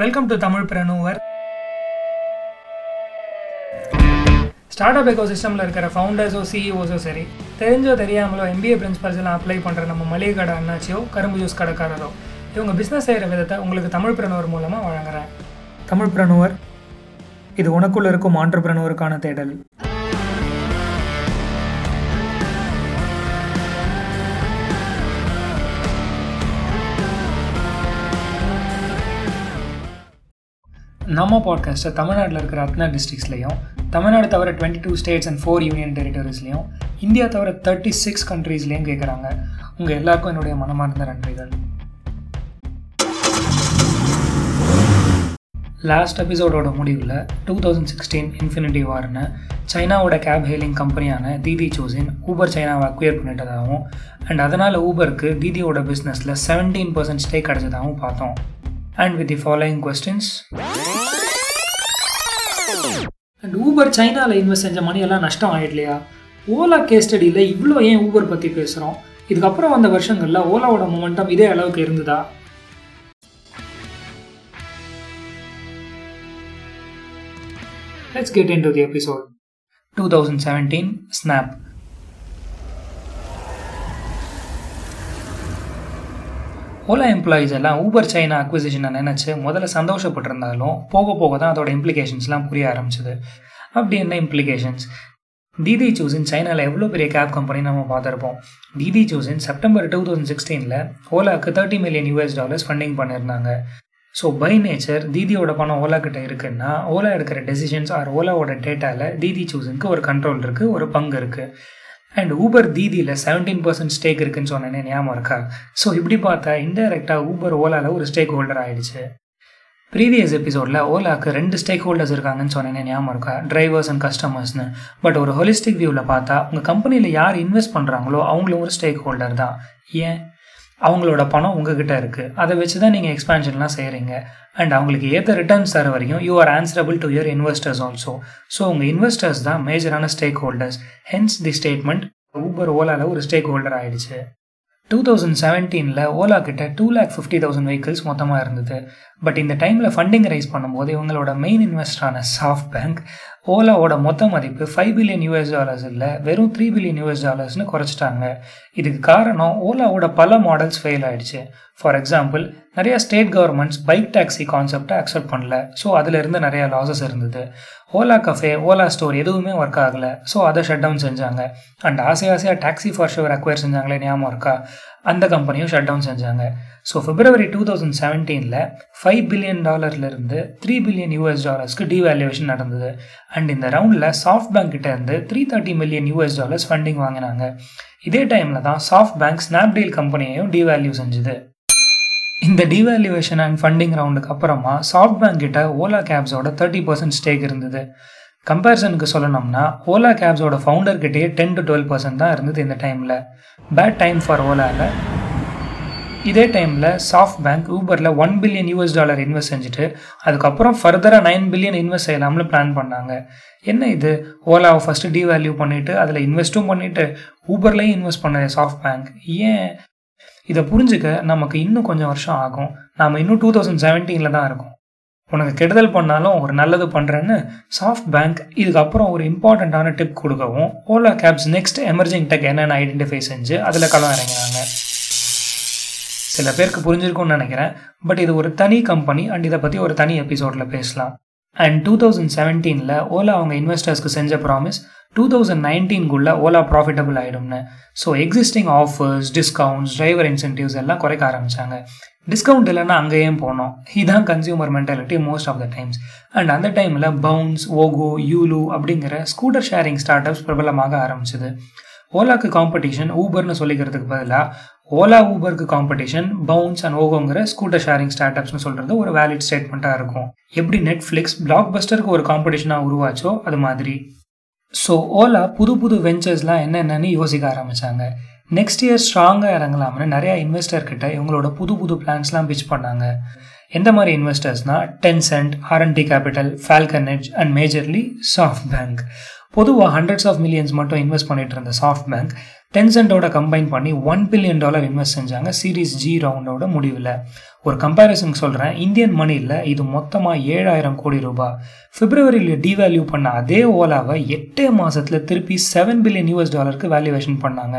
Welcome to Tamil preneur start up echo சிஸ்டமில் இருக்கிற ஃபவுண்டர்ஸோ சிஇஓஸோ சரி தெரிஞ்சோ தெரியாமலோ எம்பிஏ பிரின்சிபல்ஸ் எல்லாம் அப்ளை பண்ணுற நம்ம மளிகை கடை அண்ணாச்சியோ கரும்பு ஜூஸ் கடைக்காரரோ இவங்க பிஸ்னஸ் செய்கிற விதத்தை உங்களுக்கு தமிழ் பிரனுவர் மூலமாக வழங்குறேன். தமிழ் பிரனுவர் இது உனக்குள்ள இருக்கும் ஆண்டர்பிரனுவருக்கான தேடல். நம்ம பாட்காஸ்ட்டை தமிழ்நாட்டில் இருக்கிற அத்தனை டிஸ்ட்ரிக்ஸ்லையும் தமிழ்நாடு தவிர twenty two states and four union டெரிட்டரிஸ்லையும் India தவிர தேர்ட்டி சிக்ஸ் கண்ட்ரீஸ்லேயும் கேட்குறாங்க உங்கள் எல்லாருக்கும் என்னுடைய மனமார்ந்த நன்றிகள். லாஸ்ட் எபிசோடோட முடிவில் டூ தௌசண்ட் சிக்ஸ்டீன் இன்ஃபினிட்டி வார்னு சைனாவோட கேப் ஹெயிலிங் கம்பெனியான தீதி சூசின் ஊபர் சைனாவை அக்வியர் பண்ணிட்டதாகவும் அண்ட் அதனால் ஊபருக்கு தீதியோட பிஸ்னஸில் செவன்டீன் பர்சன்ட் ஸ்டே கிடச்சதாகவும் பார்த்தோம். And with the following questions and Uber சைனாவில் இன்வெஸ்ட் செஞ்ச மணி எல்லாம் நஷ்டம் ஆகிடலையா ஓலா கேஸ் ஸ்டடியில் இவ்வளோ ஏன் ஊபர் பற்றி பேசுகிறோம் இதுக்கப்புறம் வந்த வருஷங்களில் ஓலாவோட மொமெண்டம் இதே அளவுக்கு இருந்ததா? Let's get into the episode two thousand seventeen Snap Ola employees எல்லாம் ஊபர் சைனா அக்விசிஷனை நினச்சி முதல்ல சந்தோஷப்பட்டிருந்தாலும் போக போக தான் அதோட இம்ப்ளிகேஷன்ஸ்லாம் புரிய ஆரம்பிச்சது. அப்படி என்ன இம்ப்ளிகேஷன்ஸ் தீதி சூஸின் சைனாவில் எவ்வளோ பெரிய கேப் கம்பெனி நம்ம பார்த்துருப்போம். தீதி சூஸின் செப்டம்பர் டூ தௌசண்ட் சிக்ஸ்டீனில் ஓலாவுக்கு thirty million US dollars funding பண்ணியிருந்தாங்க. ஸோ பை நேச்சர் தீதியோட பணம் ஓலா கிட்ட இருக்குன்னா ஓலா எடுக்கிற டெசிஷன்ஸ் ஆர் ஓலாவோட டேட்டாவில் தீதி சூஸனுக்கு ஒரு கண்ட்ரோல் இருக்குது ஒரு பங்கு இருக்குது அண்ட் ஊபர் தீதியில் செவன்டீன் பர்சன்ட் ஸ்டேக் இருக்குன்னு சொன்னேனே ஞாபகம் இருக்கா? ஸோ இப்படி பார்த்தா இன்டெரக்டாக ஊபர் ஓலாவில் ஒரு ஸ்டேக் ஹோல்டர் ஆகிடுச்சு ப்ரீவியஸ் எபிசோடில் ஓலாக்கு ரெண்டு ஸ்டேக் ஹோல்டர்ஸ் இருக்காங்கன்னு சொன்னேனே ஞாபகம் இருக்கா? டிரைவர்ஸ் அண்ட் கஸ்டமர்ஸ்னு பட் ஒரு ஹொலிஸ்டிக் வியூவில் பார்த்தா உங்கள் கம்பெனியில் யார் இன்வெஸ்ட் பண்ணுறாங்களோ அவங்களும் ஒரு ஸ்டேக் ஹோல்டர் தான். ஏன்? அவங்களோட பணம் உங்ககிட்ட இருக்குது அதை வச்சு தான் நீங்கள் எக்ஸ்பேன்ஷன்லாம் செய்கிறீங்க அண்ட் அவங்களுக்கு ஏற்ற ரிட்டர்ன்ஸ் தர வரைக்கும் you are answerable to your investors also so உங்கள் இன்வெஸ்டர்ஸ் தான் மேஜரான stakeholders hence the statement Uber ஓலாவில் ஒரு ஸ்டேக் ஹோல்டர் ஆயிடுச்சு டூ தௌசண்ட் செவன்டீனில் ஓலா கிட்ட two lakh fifty thousand vehicles மொத்தமாக இருந்தது. பட் இந்த டைமில் ஃபண்டிங் ரைஸ் பண்ணும்போது இவங்களோட மெயின் இன்வெஸ்டரான சாஃப்ட் பேங்க் ஓலாவோட மொத்த மதிப்பு ஃபைவ் பில்லியன் யூஎஸ் டாலர்ஸ் இல்லை வெறும் த்ரீ பில்லியன் யூஎஸ் டாலர்ஸ்னு குறைச்சிட்டாங்க. இதுக்கு காரணம் ஓலாவோட பல மாடல்ஸ் ஃபெயில் ஆயிடுச்சு. ஃபார் எக்ஸாம்பிள் நிறைய ஸ்டேட் கவர்மெண்ட்ஸ் பைக் டாக்ஸி கான்செப்டை அக்செப்ட் பண்ணல. ஸோ அதிலிருந்து நிறைய லாசஸ் இருந்தது. ஓலா கஃபே ஓலா ஸ்டோர் எதுவுமே ஒர்க் ஆகலை. ஸோ அதை ஷட் டவுன் செஞ்சாங்க. அண்ட் ஆசை ஆசையாக டாக்ஸி ஃபார் ஷுவர் அக்வயர் செஞ்சாங்களே ஞாபகம் இருக்கா? அந்த கம்பெனியும் ஷட் டவுன் செஞ்சாங்க. ஸோ பிப்ரவரி டூ தௌசண்ட் செவன்டீனில் ஃபைவ் பில்லியன் டாலர்லேருந்து த்ரீ பில்லியன் யூஎஸ் டாலர்ஸ்க்கு டிவேல்யூவேஷன் நடந்தது. அண்ட் இந்த ரவுண்டில் சாஃப்ட் பேங்க் கிட்ட இருந்து three thirty million US dollars funding வாங்கினாங்க. இதே டைமில் தான் சாஃப்ட் பேங்க் ஸ்னாப்டீல் கம்பெனியையும் டிவேல்யூ செஞ்சுது. இந்த டிவேல்யூவேஷன் அண்ட் ஃபண்டிங் ரவுண்டுக்கு அப்புறமா சாஃப்ட் பேங்க் கிட்ட ஓலா கேப்ஸோட தேர்ட்டி பர்சன்ட் ஸ்டேக் இருந்தது. கம்பேரிசனுக்கு சொல்லணும்னா ஓலா கேப்ஸோட ஃபவுண்டர்கிட்டயே டென் டு டுவெல் பர்சன்ட் தான் இருந்தது இந்த டைமில் பேட் டைம் ஃபார் ஓலாவில் இதே டைமில் SoftBank ஊபரில் one billion US dollar invest செஞ்சுட்டு அதுக்கப்புறம் ஃபர்தராக நைன் பில்லியன் இன்வெஸ்ட் செய்யலாம்னு பிளான் பண்ணாங்க. என்ன இது? ஓலாவை ஃபஸ்ட்டு டிவேல்யூ பண்ணிவிட்டு அதில் இன்வெஸ்ட்டும் பண்ணிவிட்டு ஊபர்லேயும் இன்வெஸ்ட் பண்ணது சாஃப்ட் பேங்க் ஏன்? இதை புரிஞ்சுக்க நமக்கு இன்னும் கொஞ்சம் வருஷம் ஆகும். நாம் இன்னும் டூ தௌசண்ட் செவன்டீனில் தான் இருக்கோம். உனக்கு கெடுதல் பண்ணாலும் ஒரு நல்லது பண்ணுறேன்னு சாஃப்ட் பேங்க் இதுக்கப்புறம் ஒரு இம்பார்ட்டண்ட்டான டிப் கொடுக்கவும். Ola cabs next emerging tech என்னென்னு ஐடென்டிஃபை செஞ்சு அதில் களம் இறங்கினாங்க சில பேருக்கு புரிஞ்சிருக்கும்னு நினைக்கிறேன். பட் இது ஒரு தனி கம்பெனி அண்ட் இதை பற்றி ஒரு தனி எபிசோடில் பேசலாம். அண்ட் டூ தௌசண்ட் செவன்டீனில் ஓலா அவங்க இன்வெஸ்டர்ஸ்க்கு செஞ்ச ப்ராமிஸ் டூ தௌசண்ட் நைன்டீன்குள்ளே Ola profitable ஆகிடும்னு so existing offers discounts driver incentives எல்லாம் குறைக்க ஆரம்பித்தாங்க டிஸ்கவுண்ட் இல்லைன்னா அங்கேயும் போனோம்? இதுதான் consumer mentality most of the times and அந்த டைமில் பவுன்ஸ் ஓகோ யூலு அப்படிங்கிற ஸ்கூட்டர் ஷேரிங் ஸ்டார்ட் அப்ஸ் பிரபலமாக ஆரம்பிச்சது. ஓலாக்கு காம்படிஷன் ஊபர்னு சொல்லிக்கிறதுக்கு பதிலாக ஓலா ஊபருக்கு காம்படிஷன் பவுன்ஸ் அண்ட் ஓகோங்கிற ஸ்கூட்டர் ஷேரிங் ஸ்டார்ட் அப்ஸ்னு சொல்கிறது ஒரு வேலிட் ஸ்டேட்மெண்ட்டாக இருக்கும். எப்படி நெட்ஃப்ளிக்ஸ் பிளாக் பஸ்டருக்கு ஒரு காம்படிஷனாக உருவாச்சோ அது மாதிரி. ஸோ ஓலா புது புது வெஞ்சர்ஸ்லாம் என்னென்னு யோசிக்க ஆரம்பித்தாங்க நெக்ஸ்ட் இயர் ஸ்ட்ராங்காக இறங்கலாம்னு நிறையா இன்வெஸ்டர்கிட்ட இவங்களோட புது புது பிளான்ஸ்லாம் பிச் பண்ணாங்க. எந்த மாதிரி இன்வெஸ்டர்ஸ்னால் Tencent RNT capital Falcon Edge and majorly SoftBank பொதுவாக ஹண்ட்ரட்ஸ் ஆஃப் மில்லியன்ஸ் மட்டும் இன்வெஸ்ட் பண்ணிட்டு இருந்த சாஃப்ட் பேங்க் டென்சென்ட்டோட கம்பைன் பண்ணி ஒன் பில்லியன் டாலர் இன்வெஸ்ட் செஞ்சாங்க சீரீஸ் ஜி ரவுண்டோட முடிவில். ஒரு கம்பேரிசன் சொல்கிறேன் இந்தியன் மணியில் இது மொத்தமாக ஏழாயிரம் கோடி ரூபாய் பிப்ரவரியில் டிவேல்யூ பண்ண அதே ஓலாவை எட்டே மாதத்தில் திருப்பி செவன் பில்லியன் யூஎஸ் டாலருக்கு வேல்யூவேஷன் பண்ணாங்க.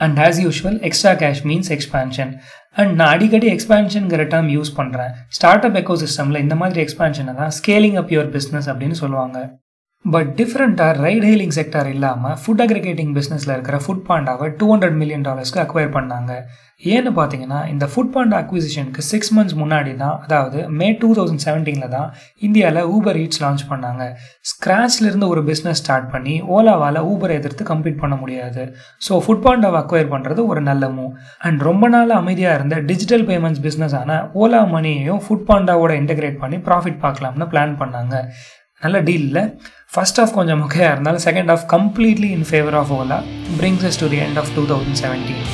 And as usual extra cash means expansion and நான் அடிக்கடி எக்ஸ்பேன்ஷனுங்கிற டேர்ம் யூஸ் பண்ணுறேன் ஸ்டார்ட் அப் எக்கோ சிஸ்டமில் இந்த மாதிரி எக்ஸ்பேன்ஷனை தான் ஸ்கேலிங் அப் யுவர் பிஸ்னஸ் அப்படின்னு சொல்லுவாங்க. பட் டிஃப்ரெண்ட்டாக ரைட் ஹெயிலிங் செக்டர் இல்லாமல் ஃபுட் அக்ரிகேட்டிங் பிஸ்னஸில் இருக்கிற ஃபுட் பாண்டாவை டூ ஹண்ட்ரட் மில்லியன் டாலர்ஸ்க்கு அக்வயர் பண்ணாங்க. ஏன்னு பார்த்தீங்கன்னா இந்த ஃபுட் பாண்டா அக்விசிஷனுக்கு சிக்ஸ் மந்த்ஸ் முன்னாடி தான் அதாவது மே டூ தௌசண்ட் செவன்டீனில் தான் இந்தியாவில் ஊபர் ஈட்ஸ் லான்ச் பண்ணாங்க. ஸ்க்ராச்லேருந்து ஒரு பிஸ்னஸ் ஸ்டார்ட் பண்ணி ஓலாவால் ஊபரை எதிர்த்து கம்ப்ளீட் பண்ண முடியாது. ஸோ ஃபுட் பாண்டாவை அக்வயர் பண்ணுறது ஒரு நல்ல மூவ் அண்ட் ரொம்ப நாள் அமைதியாக இருந்த டிஜிட்டல் பேமெண்ட்ஸ் பிஸ்னஸான ஓலா மணியையும் ஃபுட் பாண்டாவோட இன்டெகிரேட் பண்ணி ப்ராஃபிட் பார்க்கலாம்னு பிளான் பண்ணாங்க. நல்ல டீலில் ஃபர்ஸ்ட் ஆஃப் கொஞ்சம் முக்கியம் இருந்தாலும் second off completely in favour of Ola brings us to the end of two thousand seventeen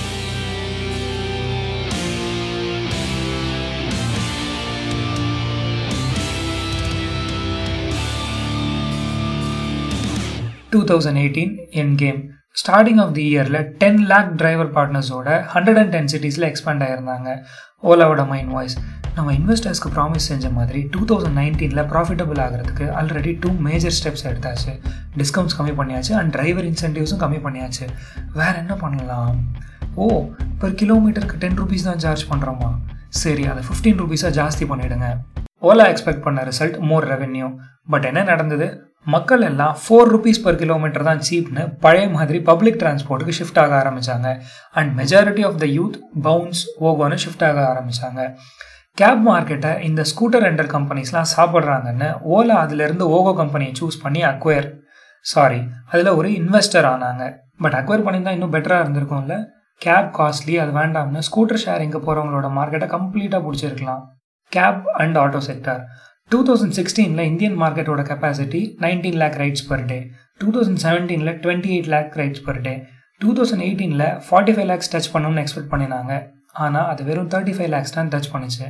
two thousand eighteen and came starting of the இயரில் டென் லேக் டிரைவர் பார்ட்னர்ஸோட ஹண்ட்ரட் அண்ட் டென் சிட்டிஸில் expand ஆகியிருந்தாங்க ஓலாவோட mind voice நம்ம இன்வெஸ்டர்ஸ்க்கு promise செஞ்ச மாதிரி two thousand நைன்டீனில் ப்ராஃபிட்டபிள் ஆகிறதுக்கு ஆல்ரெடி டூ மேஜர் ஸ்டெப்ஸ் எடுத்தாச்சு. டிஸ்கவுண்ட்ஸ் கம்மி பண்ணியாச்சு அண்ட் டிரைவர் இன்சென்டிவ்ஸும் கம்மி பண்ணியாச்சு. வேறு என்ன பண்ணலாம்? ஓ பர் கிலோமீட்டருக்கு டென் ருபீஸ் தான் சார்ஜ் பண்ணுறோமா சரி அதை ஃபிஃப்டீன் ருபீஸாக ஜாஸ்தி பண்ணிவிடுங்க ஓலா எக்ஸ்பெக்ட் பண்ண ரிசல்ட் மோர் ரெவென்யூ பட் என்ன நடந்தது? மக்கள் எல்லாம் ஃபோர் ருபீஸ் பர் கிலோமீட்டர் தான் சீப்னு பழைய மாதிரி பப்ளிக் டிரான்ஸ்போர்ட்டுக்கு ஷிஃப்ட் ஆக ஆரம்பித்தாங்க and majority of the youth Bounce ஓகோன்னு shift ஆக ஆரம்பித்தாங்க கேப் மார்க்கெட்டை இந்த ஸ்கூட்டர் ரெண்டல் கம்பெனிஸ்லாம் சாப்பிட்றாங்கன்னு ஓலா அதுலேருந்து ஓகோ கம்பெனியை சூஸ் பண்ணி அக்வயர் சாரி அதில் ஒரு இன்வெஸ்டர் ஆனாங்க. பட் அக்வயர் பண்ணியிருந்தா இன்னும் பெட்டராக இருந்திருக்கும்ல? கேப் காஸ்ட்லி அது வேண்டாம்னு ஸ்கூட்டர் ஷேரிங்கு போகிறவங்களோட மார்க்கெட்டை கம்ப்ளீட்டாக பிடிச்சிருக்கலாம். Cab and auto sector two thousand சிக்ஸ்டீனில் Indian மார்க்கெட்டோட capacity nineteen lakh rides per day two thousand செவன்டீனில் twenty eight lakh rides per day two thousand எயிட்டீனில் ஃபார்ட்டி ஃபைவ் லேக்ஸ் டச் பண்ணணும்னு எக்ஸ்பெக்ட் பண்ணினாங்க. ஆனால் அது வெறும் தேர்ட்டி ஃபைவ் லேக்ஸ் தான் டச் பண்ணுச்சு.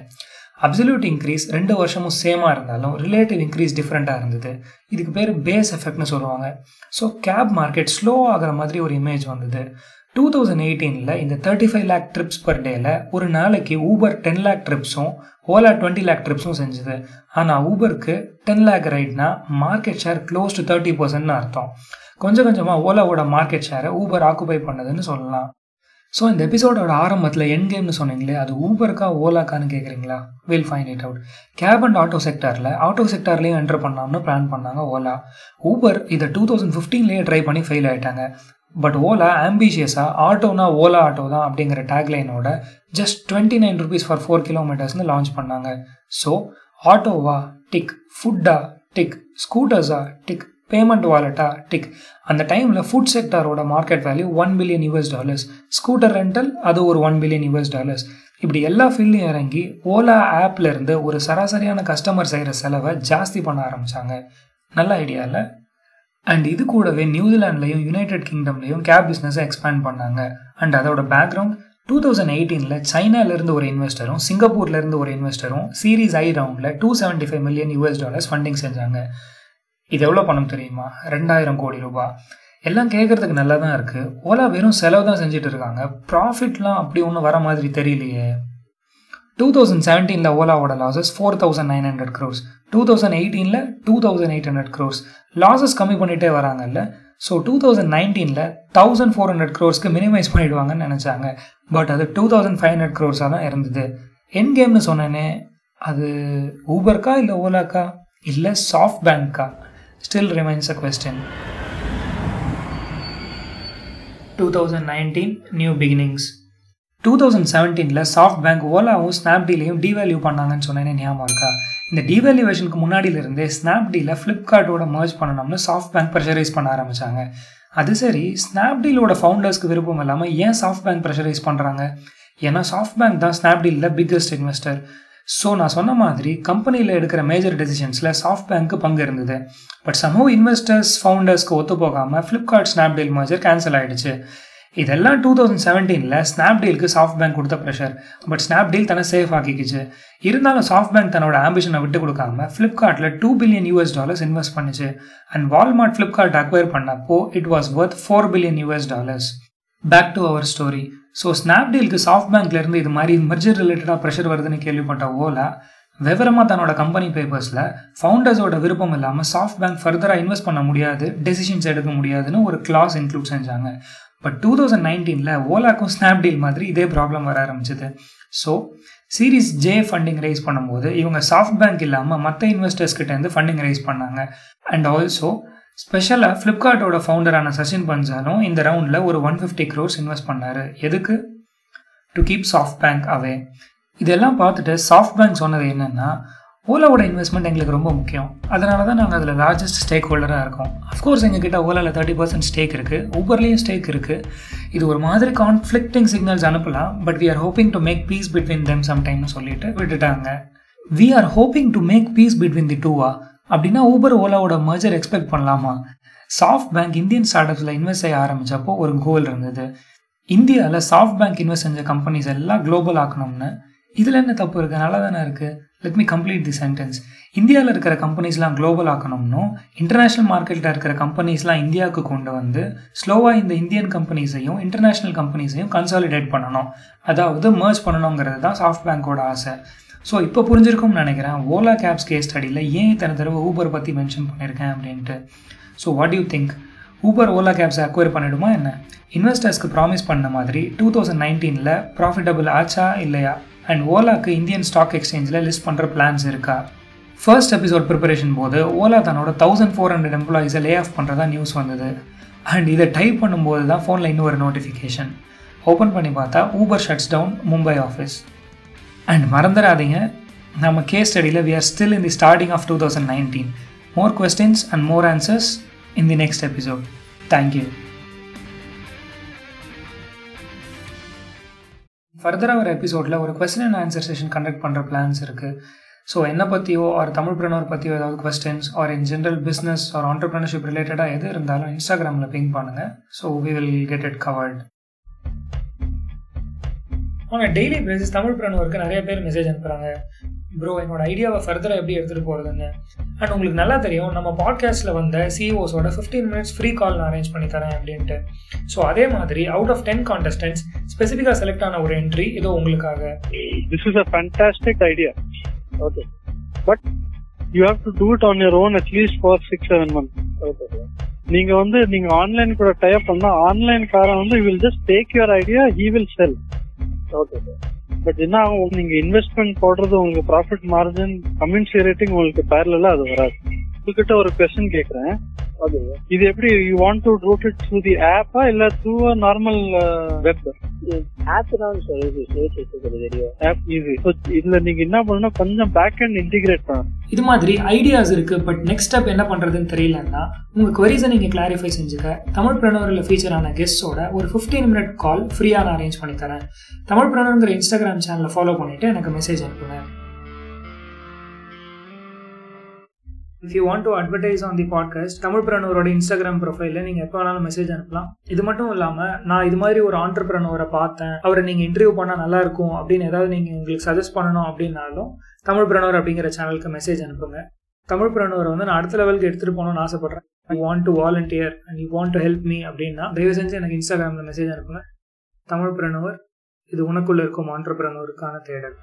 அப்சல்யூட் இன்க்ரீஸ் ரெண்டு வருஷமும் சேமாக இருந்தாலும் ரிலேட்டிவ் இன்க்ரீஸ் டிஃப்ரெண்ட்டாக இருந்தது. இதுக்கு பேர் பேஸ் எஃபெக்ட்னு சொல்லுவாங்க. ஸோ கேப் மார்க்கெட் ஸ்லோ ஆகிற மாதிரி ஒரு இமேஜ் வந்தது. டூ தௌசண்ட் எயிட்டீனில் இந்த thirty five lakh trips per டேல ஒரு நாளைக்கு ஊபர் டென் லேக் ட்ரிப்ஸும் ஓலா டுவெண்ட்டி லேக் ட்ரிப்ஸும் செஞ்சுது. ஆனால் ஊபருக்கு ten lakh ரைட்னா market share close to thirty பர்சன்ட்னு அர்த்தம். கொஞ்சம் கொஞ்சமாக ஓலாவோட மார்க்கெட் ஷேரை ஊபர் ஆக்குபை பண்ணதுன்னு சொல்லலாம். ஸோ இந்த எபிசோடோட ஆரம்பத்தில் என் கேம்னு சொன்னீங்களே அது ஊபருக்கா ஓலாக்கான்னு கேட்குறீங்களா will find it out cab and auto செக்டரில் auto செக்டர்லேயும் என்டர் பண்ணலாம்னு பிளான் பண்ணாங்க ஓலா. ஊபர் இதை டூ தௌசண்ட் ஃபிஃப்டீன்லேயே ட்ரை பண்ணி ஃபெயில் ஆகிட்டாங்க பட் ஓலா ஆம்பிஷியஸாக ஆட்டோனா ஓலா ஆட்டோ தான் அப்படிங்கிற டேக்லைனோட just twenty nine rupees for four கிலோமீட்டர்ஸ்னு launch பண்ணாங்க. ஸோ ஆட்டோவா டிக் ஃபுட்டா டிக் ஸ்கூட்டர்ஸா டிக் பேமெண்ட் வாலெட்டா டிக் அந்த டைமில் food செக்டரோட market value one billion US dollars scooter rental அது ஒரு ஒன் பில்லியன் யூஎஸ் டாலர்ஸ் இப்படி எல்லா ஃபீல்டையும் இறங்கி ஓலா ஆப்ல இருந்து ஒரு சராசரியான கஸ்டமர் செய்கிற செலவை ஜாஸ்தி பண்ண ஆரம்பிச்சாங்க. நல்ல ஐடியா இல்லை அண்ட் இது கூடவே நியூசிலாண்ட்லையும் யுனைடெட் கிங்டம்லையும் கேப் பிஸ்னஸை எக்ஸ்பேண்ட் பண்ணாங்க. அண்ட் அதோட பேக்ரவுண்ட் டூ தௌசண்ட் எயிட்டீனில் சைனாலேருந்து ஒரு இன்வெஸ்டரும் சிங்கப்பூர்லேருந்து ஒரு இன்வெஸ்டரும் சீரீஸ் ஐ ரவுண்டில் two seventy five million US dollars funding செஞ்சாங்க. இது எவ்வளோ பணம் தெரியுமா? ரெண்டாயிரம் கோடி ரூபாய். எல்லாம் கேட்குறதுக்கு நல்லா தான் இருக்குது ஓலா வெறும் செலவு தான் செஞ்சுட்டு இருக்காங்க. ப்ராஃபிட்லாம் அப்படி ஒன்றும் வர மாதிரி தெரியலையே. டூ தௌசண்ட் செவன்டீனில் ஓலாவோட losses four thousand nine hundred crores two thousand எயிட்டீனில் two thousand eight hundred crores losses கம்மி பண்ணிகிட்டே வராங்கல்ல. ஸோ டூ தௌசண்ட் நைன்டீனில் தௌசண்ட் ஃபோர் ஹண்ட்ரட் க்ரோர்ஸ்க்கு மினிமைஸ் பண்ணிடுவாங்கன்னு நினச்சாங்க. பட் அது டூ தௌசண்ட் ஃபைவ் ஹண்ட்ரட் க்ரோர்ஸாக தான் இருந்தது. என் கேம்னு சொன்னேனே அது ஊபர்க்கா இல்லை ஓலாக்கா? இல்லை சாஃப்ட் பேங்க்கா still remains a question. Two thousand nineteen new beginnings two thousand செவன்டீனில் SoftBank ஓலாவும் ஸ்னாப்டீலையும் டிவேல்யூ பண்ணாங்கன்னு சொன்னேனே ஞாபகம் இருக்கா? இந்த டிவேல்யூவேஷனுக்கு முன்னாடியிலிருந்தே ஸ்னாப்டீல ஃப்ளிப்கார்ட்டோட மர்ஜ் பண்ணணும்னு சாஃப்ட் பேங்க் ப்ரெஷரைஸ் பண்ண ஆரம்பித்தாங்க அது சரி ஸ்னாப்டீலோட ஃபவுண்டர்ஸ்க்கு விருப்பம் இல்லாமல் ஏன் சாஃப்ட் பேங்க் ப்ரெஷரைஸ் பண்ணுறாங்க ஏன்னா சாஃப்ட் பேங்க் தான் ஸ்னாப்டீலில் பிக்கஸ்ட் இன்வெஸ்டர் ஸோ நான் சொன்ன மாதிரி கம்பெனியில் எடுக்கிற மேஜர் டெசிஷன்ஸில் சாஃப்ட் பேங்க்கு பங்கு இருந்தது. பட் சமூக இன்வெஸ்டர்ஸ் ஃபவுண்டர்ஸ்க்கு ஒத்து போகாமல் ஃப்ளிப்கார்ட் ஸ்னாப்டீல் மர்ஜர் கேன்சல் ஆகிடுச்சு இதெல்லாம் டூ தௌசண்ட் செவன்டீனில் ஸ்னாப்டீலுக்கு சாஃப்ட் பேங்க் கொடுத்த ப்ரெஷர் பட் ஸ்னாப்டீல் தன்னை சேஃப் ஆக்கிக்கிச்சு. இருந்தாலும் சாஃப்ட் பேங்க் தன்னோட ஆம்பிஷனை விட்டு கொடுக்காம ஃப்ளிப்கார்ட்டில் two billion US dollars invest பண்ணுச்சு. அண்ட் வால்மார்ட் ஃப்ளிப்கார்ட் அக்வயர் பண்ணப்போ it was worth four billion US dollars back to our story so ஸ்னாப்டீலுக்கு சாஃப்ட் பேங்க்லேருந்து இது மாதிரி மெர்ஜர் ரிலேட்டடாக ப்ரெஷர் வருதுன்னு கேள்விப்பட்ட ஓலா விவரமாக தன்னோட கம்பெனி பேப்பர்ஸில் ஃபவுண்டர்ஸோட விருப்பம் இல்லாமல் சாஃப்ட் பேங்க் ஃபர்தராக இன்வெஸ்ட் பண்ண முடியாது டெசிஷன்ஸ் எடுக்க முடியாதுன்னு ஒரு கிளாஸ் இன்க்ளூட் செஞ்சாங்க. பட் டூ தௌசண்ட் நைன்டீனில் ஓலாக்கும் ஸ்னாப்டீல் மாதிரி இதே ப்ராப்ளம் வர ஆரம்பிச்சது. So series J funding raise பண்ணும்போது இவங்க சாஃப்ட் பேங்க் இல்லாமல் மற்ற இன்வெஸ்டர்ஸ் கிட்டேருந்து ஃபண்டிங் ரைஸ் பண்ணாங்க. அண்ட் ஆல்சோ ஸ்பெஷலாக ஃப்ளிப்கார்ட்டோட ஃபவுண்டரான சச்சின் பன்சாலும் இந்த ரவுண்டில் ஒரு ஒன் ஃபிஃப்டி க்ரோர்ஸ் இன்வெஸ்ட் பண்ணார். எதுக்கு? To keep SoftBank away இதெல்லாம் பார்த்துட்டு சாஃப்ட் பேங்க் சொன்னது என்னென்னா ஓலாவோட இன்வெஸ்ட்மெண்ட் எங்களுக்கு ரொம்ப முக்கியம். அதனால தான் நாங்கள் அதில் லார்ஜஸ்ட் ஸ்டேக் ஹோல்டராக இருக்கோம் அஃப்கோர்ஸ் எங்ககிட்ட ஓலாவில் தேர்ட்டி பர்சன்ட் ஸ்டேக் இருக்குது ஊபர்லேயும் ஸ்டேக் இருக்குது இது ஒரு மாதிரி கான்ஃப்ளிக்டிங் சிக்னல்ஸ் அனுப்பலாம். But we are hoping to make peace between them சம்டைம்னு சொல்லிட்டு விட்டுட்டாங்க. We are hoping to make peace between the டூவா அப்படின்னா ஊபர் ஓலாவோட மர்ஜர் எக்ஸ்பெக்ட் பண்ணலாமா? சாஃப்ட் பேங்க் இந்தியன் ஸ்டார்ட்அப்ஸில் இன்வெஸ்ட் செய்ய ஆரம்பித்தப்போ ஒரு கோல் இருந்தது. இந்தியாவில் சாஃப்ட் பேங்க் இன்வெஸ்ட் செஞ்ச கம்பெனிஸ் எல்லாம் குளோபல் ஆக்கணும்னு. இதில் என்ன தப்பு இருக்குது நல்லா தானே இருக்குது let me complete the sentence இந்தியாவில் இருக்கிற கம்பெனிஸ்லாம் குளோபல் ஆக்கணும்னும் இன்டர்நேஷ்னல் மார்க்கெட்டில் இருக்கிற கம்பெனிஸ்லாம் இந்தியாவுக்கு கொண்டு வந்து ஸ்லோவாக இந்த இந்தியன் கம்பெனிஸையும் இன்டர்நேஷ்னல் கம்பெனிஸையும் கன்சாலிடேட் பண்ணணும். அதாவது மர்ஜ் பண்ணணுங்கிறது தான் சாஃப்ட் பேங்கோட ஆசை. ஸோ இப்போ புரிஞ்சிருக்கும்னு நினைக்கிறேன். ஓலா கேப்ஸ் கேஸ் ஸ்டடியில் ஏன் தன தடவை ஊபர் பற்றி மென்ஷன் பண்ணியிருக்கேன் அப்படின்ட்டு? So what you think Uber Ola கேப்ஸை acquire பண்ணிடுமா என்ன? இன்வெஸ்டர்ஸ்க்கு ப்ராமிஸ் பண்ண மாதிரி டூ தௌசண்ட் நைன்டீனில் ப்ராஃபிட்டபிள் ஆச்சா இல்லையா? அண்ட் ஓலாக்கு இந்தியன் ஸ்டாக் எக்ஸ்சேஞ்சில் லிஸ்ட் பண்ணுற பிளான்ஸ் இருக்கா? ஃபர்ஸ்ட் எபிசோட் ப்ரிப்பரேஷன் போது ஓலா தன்னோட தௌசண்ட் ஃபோர் ஹண்ட்ரட் எம்ப்ளாயிஸை லே ஆஃப் பண்ணுறதா நியூஸ் வந்தது. அண்ட் இதை டைப் பண்ணும்போது தான் ஃபோனில் இன்னொரு நோட்டிஃபிகேஷன் ஓப்பன் பண்ணி பார்த்தா Uber shuts down Mumbai office and மறந்துடாதீங்க நம்ம case ஸ்டடியில் we are still in the starting of two thousand nineteen more questions and more answers in the next episode thank you ஃபர்தராக ஒரு எபிசோடில் ஒரு question and answer session conduct பண்ணுற plans இருக்குது so என்னை பற்றியோ ஆர் தமிழ் பிரனோர் பற்றியோ ஏதாவது questions or in general business or entrepreneurship ரிலேட்டடாக எது இருந்தாலும் இன்ஸ்டாகிராமில் பிங்க் பண்ணுங்கள் so we will get it covered ஆனால் டெய்லி பேசிஸ் தமிழ் பிரனவருக்கு நிறைய பேர் மெசேஜ் அனுப்புகிறாங்க ப்ரோ என்னோட ஐடியாவை ஃபர்தராக எப்படி எடுத்துகிட்டு போகிறதுன்னு அண்ட் உங்களுக்கு நல்லா தெரியும் நம்ம பாட்காஸ்ட்டில் வந்த சிஓஸோட ஃபிஃப்டீன் மினிட்ஸ் ஃப்ரீ கால் நான் அரேஞ்ச் பண்ணி தரேன் அப்படின்ட்டு. ஸோ அதே மாதிரி அவுட் ஆஃப் டென் கான்டெஸ்டன்ஸ் ஸ்பெசிஃபிக்காக செலக்ட் ஆன ஒரு என்ட்ரி இதோ உங்களுக்காக. This is a fantastic idea okay but you have to do it on your own at least for six seven month நீங்க வந்து நீங்க ஆன்லைன் கூட டைப் பண்ணா ஆன்லைன் காரன் வந்து will just take your idea he will sell okay but என்ன ஆகும்? நீங்க இன்வெஸ்ட்மெண்ட் போடுறது உங்களுக்கு ப்ராஃபிட் மார்ஜின் கமின்சேரேட்டிங் உங்களுக்கு பேரலாம் அது வராது. உங்ககிட்ட ஒரு கொஸ்டின் கேக்குறேன். இது எப்படி you want to route it through the ஆப்பா இல்ல through a normal web app தான் சார் இது ஆப் ஈஸி இதுல நீங்க என்ன பண்ணணும் கொஞ்சம் பேக் அண்ட் இன்டிகிரேட் பண்ணணும். இது மாதிரி ஐடியாஸ் இருக்குது பட் நெக்ஸ்ட் ஸ்டெப் என்ன பண்ணுறதுன்னு தெரியலன்னா உங்கள் queries-அ நீங்கள் கிளாரிஃபை செஞ்சுக்க தமிழ் பிரனவரில் ஃபீச்சரான கெஸ்டோட ஒரு ஃபிஃப்டீன் மினிட் கால் ஃப்ரீயாக நான் அரேஞ்ச் பண்ணி தரேன். தமிழ் பிரனவருங்கிற இன்ஸ்டாகிராம் சேனலை ஃபாலோ பண்ணிவிட்டு எனக்கு மெசேஜ் அனுப்புங்க. If you want to advertise on the podcast Tamil பிரனவரோட Instagram ப்ரொஃபைலில் நீங்கள் எப்போ வேணாலும் மெசேஜ் அனுப்பலாம். இது மட்டும் இல்லாமல் நான் இது மாதிரி ஒரு ஆண்டர்பிரனவரை பார்த்தேன். அவரை நீங்கள் இன்டர்வியூ பண்ணால் நல்லா இருக்கும் அப்படின்னு ஏதாவது நீங்கள் உங்களுக்கு சஜஸ்ட் பண்ணணும் அப்படின்னாலும் தமிழ் பிரனவர் அப்படிங்கிற சேனலுக்கு மெசேஜ் அனுப்புங்க. தமிழ் பிரனவர் வந்து நான் அடுத்த லெவலுக்கு எடுத்துகிட்டு போகணும்னு ஆசைப்பட்றேன். I want to volunteer and you want to help me அப்படின்னா தயவு செஞ்சு எனக்கு இன்ஸ்டாகிராமில் மெசேஜ் அனுப்புங்க. தமிழ் பிரனவர் இது உனக்குள்ள இருக்கும் ஆண்டர்பிரனவருக்கான தேடல்.